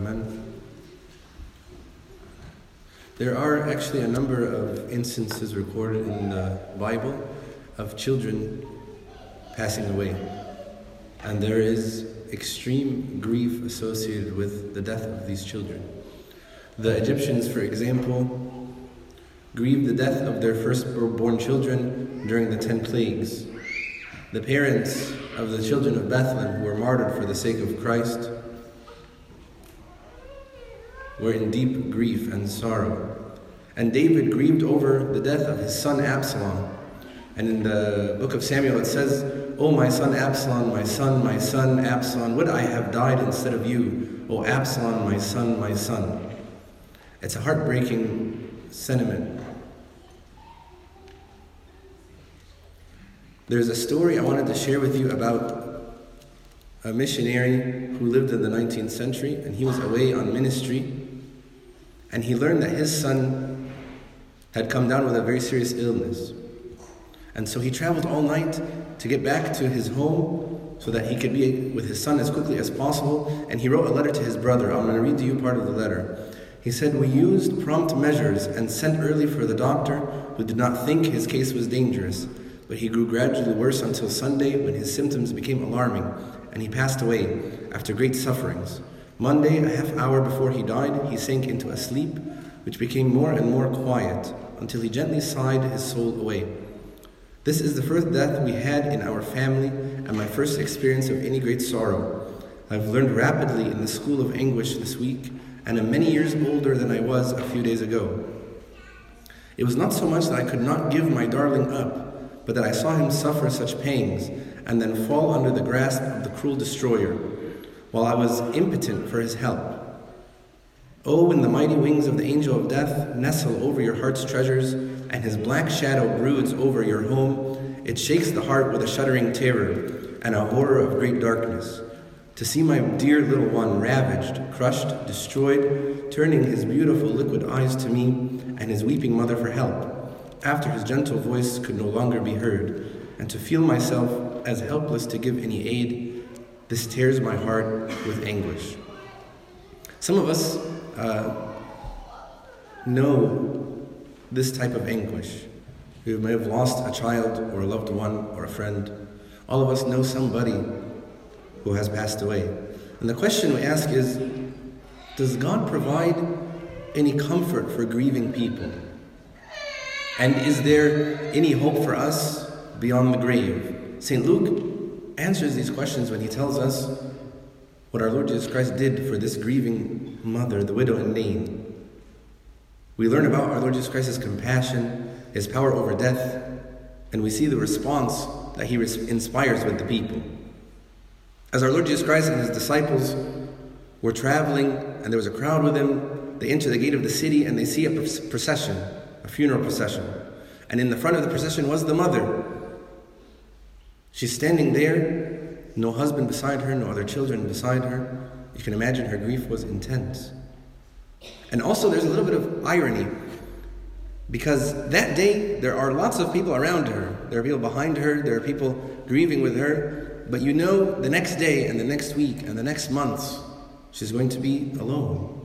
Amen. There are actually a number of instances recorded in the Bible of children passing away. And there is extreme grief associated with the death of these children. The Egyptians, for example, grieved the death of their firstborn children during the ten plagues. The parents of the children of Bethlehem who were martyred for the sake of Christ were in deep grief and sorrow. And David grieved over the death of his son Absalom. And in the book of Samuel it says, O my son Absalom, my son, my son Absalom, would I have died instead of you? O Absalom, my son, my son. It's a heartbreaking sentiment. There's a story I wanted to share with you about a missionary who lived in the 19th century, and he was away on ministry and he learned that his son had come down with a very serious illness. And so he traveled all night to get back to his home so that he could be with his son as quickly as possible. And he wrote a letter to his brother. I'm going to read to you part of the letter. He said, We used prompt measures and sent early for the doctor who did not think his case was dangerous. But he grew gradually worse until Sunday when his symptoms became alarming and he passed away after great sufferings. Monday, a half hour before he died, he sank into a sleep which became more and more quiet until he gently sighed his soul away. This is the first death we had in our family and my first experience of any great sorrow. I've learned rapidly in the school of anguish this week and am many years older than I was a few days ago. It was not so much that I could not give my darling up, but that I saw him suffer such pangs and then fall under the grasp of the cruel destroyer while I was impotent for his help. Oh, when the mighty wings of the angel of death nestle over your heart's treasures, and his black shadow broods over your home, it shakes the heart with a shuddering terror and a horror of great darkness. To see my dear little one ravaged, crushed, destroyed, turning his beautiful liquid eyes to me and his weeping mother for help, after his gentle voice could no longer be heard, and to feel myself as helpless to give any aid this tears my heart with anguish. Some of us uh, know this type of anguish. We may have lost a child or a loved one or a friend. All of us know somebody who has passed away. And the question we ask is Does God provide any comfort for grieving people? And is there any hope for us beyond the grave? St. Luke answers these questions when he tells us what our Lord Jesus Christ did for this grieving mother, the widow in Nain. We learn about our Lord Jesus Christ's compassion, his power over death, and we see the response that he inspires with the people. As our Lord Jesus Christ and his disciples were traveling, and there was a crowd with him, they enter the gate of the city and they see a procession, a funeral procession. And in the front of the procession was the mother, She's standing there, no husband beside her, no other children beside her. You can imagine her grief was intense. And also, there's a little bit of irony because that day there are lots of people around her. There are people behind her, there are people grieving with her. But you know, the next day and the next week and the next months, she's going to be alone.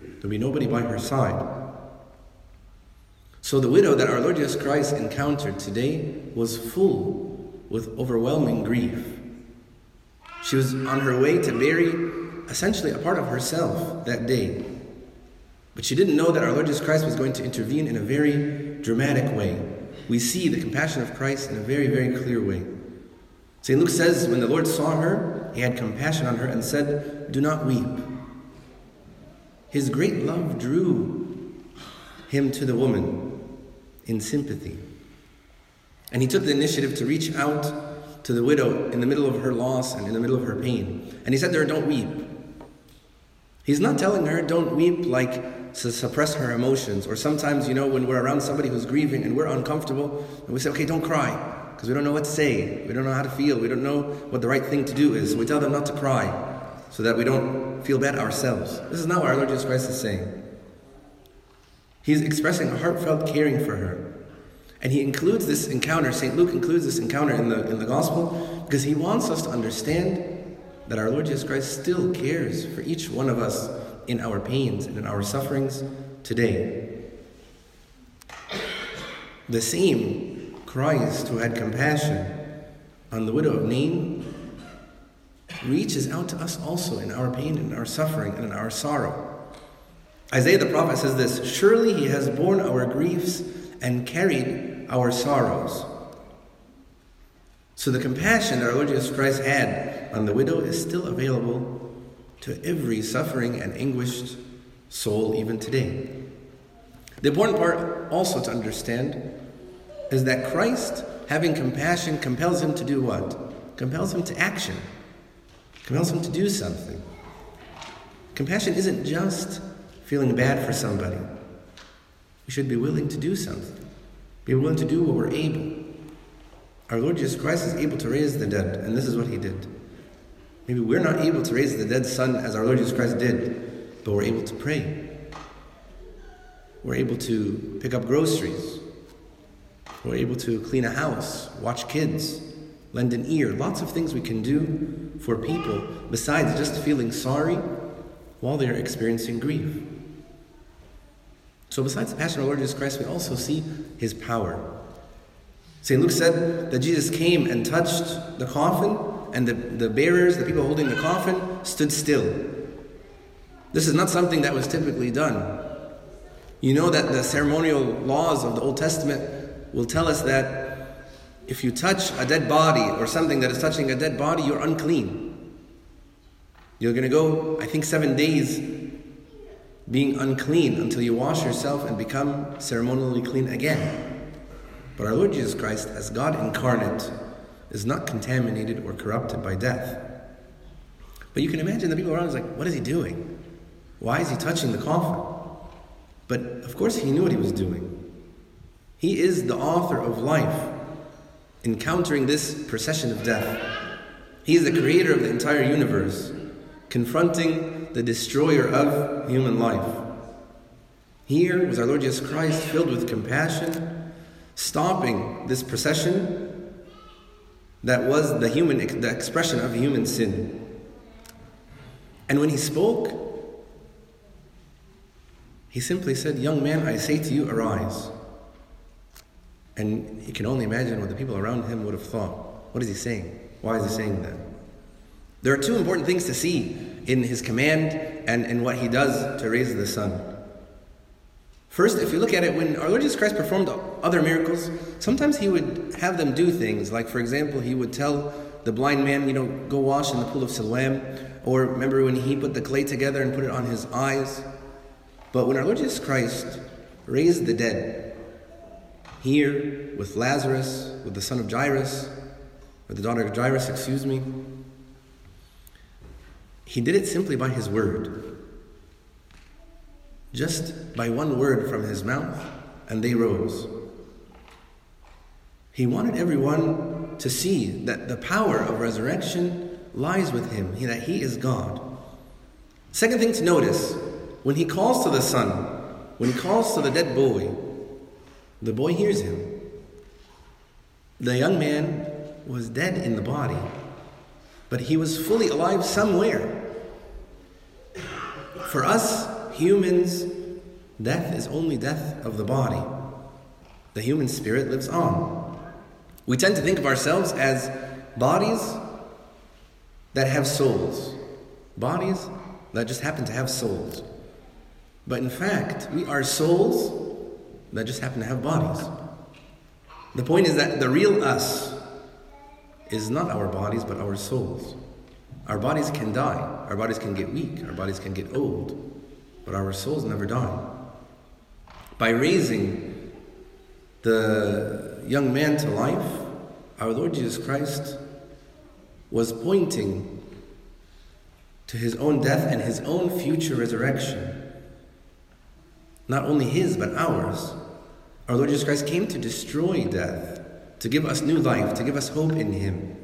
There'll be nobody by her side. So the widow that our Lord Jesus Christ encountered today was full with overwhelming grief. She was on her way to bury essentially a part of herself that day. But she didn't know that our Lord Jesus Christ was going to intervene in a very dramatic way. We see the compassion of Christ in a very, very clear way. St. Luke says, when the Lord saw her, he had compassion on her and said, Do not weep. His great love drew him to the woman in sympathy. And he took the initiative to reach out to the widow in the middle of her loss and in the middle of her pain. And he said to her, Don't weep. He's not telling her, Don't weep like to suppress her emotions. Or sometimes, you know, when we're around somebody who's grieving and we're uncomfortable, and we say, Okay, don't cry, because we don't know what to say. We don't know how to feel. We don't know what the right thing to do is. So we tell them not to cry so that we don't feel bad ourselves. This is not what our Lord Jesus Christ is saying. He's expressing a heartfelt caring for her. And he includes this encounter, St. Luke includes this encounter in the, in the gospel because he wants us to understand that our Lord Jesus Christ still cares for each one of us in our pains and in our sufferings today. The same Christ who had compassion on the widow of Nain reaches out to us also in our pain and our suffering and in our sorrow. Isaiah the prophet says this Surely he has borne our griefs and carried our sorrows. So the compassion our Lord Jesus Christ had on the widow is still available to every suffering and anguished soul even today. The important part also to understand is that Christ, having compassion, compels him to do what? Compels him to action, compels him to do something. Compassion isn't just feeling bad for somebody. We should be willing to do something, be willing to do what we're able. Our Lord Jesus Christ is able to raise the dead, and this is what he did. Maybe we're not able to raise the dead son as our Lord Jesus Christ did, but we're able to pray. We're able to pick up groceries. We're able to clean a house, watch kids, lend an ear. Lots of things we can do for people besides just feeling sorry while they're experiencing grief. So, besides the passion of our Lord Jesus Christ, we also see his power. St. Luke said that Jesus came and touched the coffin, and the, the bearers, the people holding the coffin, stood still. This is not something that was typically done. You know that the ceremonial laws of the Old Testament will tell us that if you touch a dead body or something that is touching a dead body, you're unclean. You're going to go, I think, seven days being unclean until you wash yourself and become ceremonially clean again. But our Lord Jesus Christ, as God incarnate, is not contaminated or corrupted by death. But you can imagine the people around is like, what is he doing? Why is he touching the coffin? But of course, he knew what he was doing. He is the author of life, encountering this procession of death. He is the creator of the entire universe, confronting the destroyer of human life. Here was our Lord Jesus Christ filled with compassion, stopping this procession that was the human the expression of human sin. And when he spoke, he simply said, Young man, I say to you, arise. And you can only imagine what the people around him would have thought. What is he saying? Why is he saying that? There are two important things to see in his command and in what he does to raise the son. First, if you look at it, when our Lord Jesus Christ performed other miracles, sometimes he would have them do things. Like, for example, he would tell the blind man, you know, go wash in the pool of Siloam. Or remember when he put the clay together and put it on his eyes? But when our Lord Jesus Christ raised the dead, here with Lazarus, with the son of Jairus, or the daughter of Jairus, excuse me, he did it simply by his word. Just by one word from his mouth, and they rose. He wanted everyone to see that the power of resurrection lies with him, that he is God. Second thing to notice when he calls to the son, when he calls to the dead boy, the boy hears him. The young man was dead in the body, but he was fully alive somewhere. For us humans, death is only death of the body. The human spirit lives on. We tend to think of ourselves as bodies that have souls, bodies that just happen to have souls. But in fact, we are souls that just happen to have bodies. The point is that the real us is not our bodies, but our souls. Our bodies can die, our bodies can get weak, our bodies can get old, but our souls never die. By raising the young man to life, our Lord Jesus Christ was pointing to his own death and his own future resurrection. Not only his, but ours. Our Lord Jesus Christ came to destroy death, to give us new life, to give us hope in him.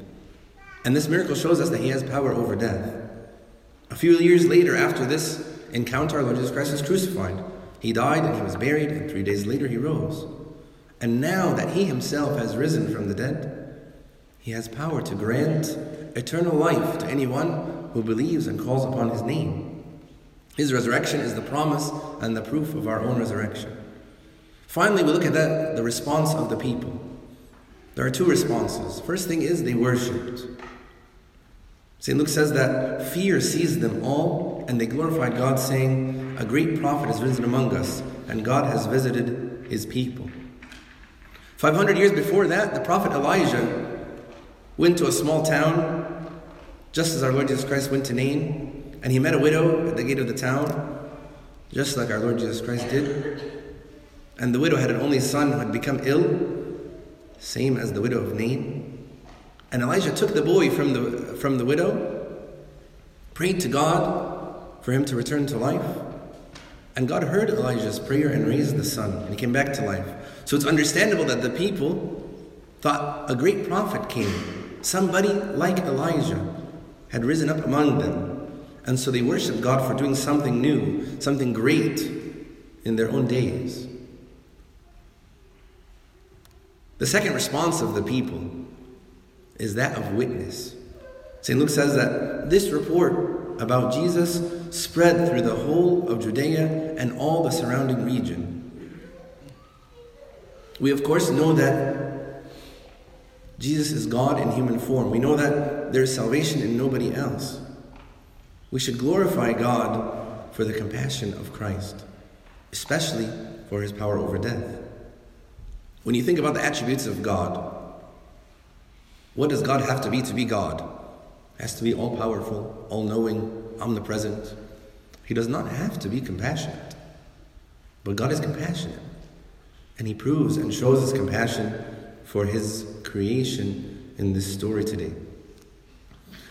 And this miracle shows us that he has power over death. A few years later, after this encounter, our Lord Jesus Christ was crucified. He died and he was buried, and three days later he rose. And now that he himself has risen from the dead, he has power to grant eternal life to anyone who believes and calls upon his name. His resurrection is the promise and the proof of our own resurrection. Finally, we look at that, the response of the people. There are two responses. First thing is they worshipped. St. Luke says that fear seized them all, and they glorified God, saying, A great prophet has risen among us, and God has visited his people. 500 years before that, the prophet Elijah went to a small town, just as our Lord Jesus Christ went to Nain, and he met a widow at the gate of the town, just like our Lord Jesus Christ did. And the widow had an only son who had become ill, same as the widow of Nain. And Elijah took the boy from the, from the widow, prayed to God for him to return to life. And God heard Elijah's prayer and raised the son, and he came back to life. So it's understandable that the people thought a great prophet came. Somebody like Elijah had risen up among them. And so they worshiped God for doing something new, something great in their own days. The second response of the people is that of witness. St. Luke says that this report about Jesus spread through the whole of Judea and all the surrounding region. We, of course, know that Jesus is God in human form. We know that there is salvation in nobody else. We should glorify God for the compassion of Christ, especially for his power over death. When you think about the attributes of God, what does God have to be to be God? has to be all powerful, all knowing, omnipresent. He does not have to be compassionate. But God is compassionate. And He proves and shows His compassion for His creation in this story today.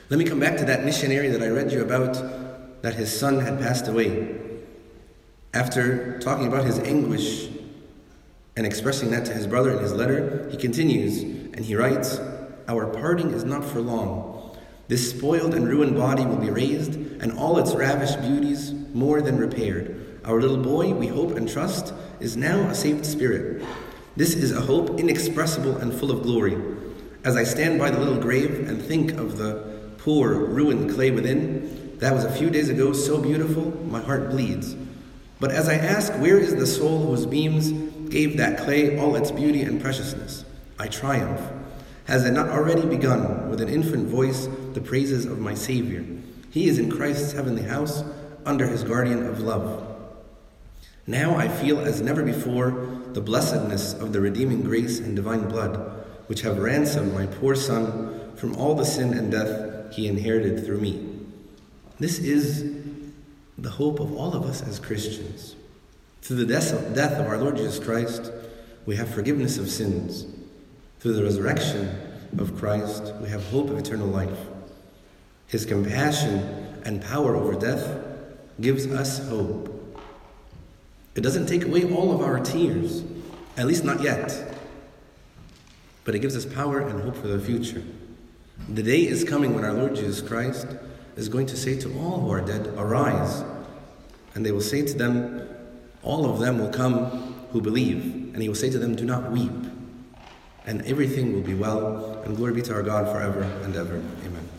Let me come back to that missionary that I read you about, that his son had passed away. After talking about his anguish and expressing that to his brother in his letter, he continues and he writes, Our parting is not for long. This spoiled and ruined body will be raised, and all its ravished beauties more than repaired. Our little boy, we hope and trust, is now a saved spirit. This is a hope inexpressible and full of glory. As I stand by the little grave and think of the poor, ruined clay within, that was a few days ago so beautiful, my heart bleeds. But as I ask, where is the soul whose beams gave that clay all its beauty and preciousness? I triumph. Has it not already begun with an infant voice the praises of my Savior? He is in Christ's heavenly house, under his guardian of love. Now I feel as never before the blessedness of the redeeming grace and divine blood, which have ransomed my poor son from all the sin and death he inherited through me. This is the hope of all of us as Christians. Through the death of our Lord Jesus Christ, we have forgiveness of sins. Through the resurrection of Christ, we have hope of eternal life. His compassion and power over death gives us hope. It doesn't take away all of our tears, at least not yet, but it gives us power and hope for the future. The day is coming when our Lord Jesus Christ is going to say to all who are dead, Arise. And they will say to them, All of them will come who believe. And he will say to them, Do not weep. And everything will be well. And glory be to our God forever and ever. Amen.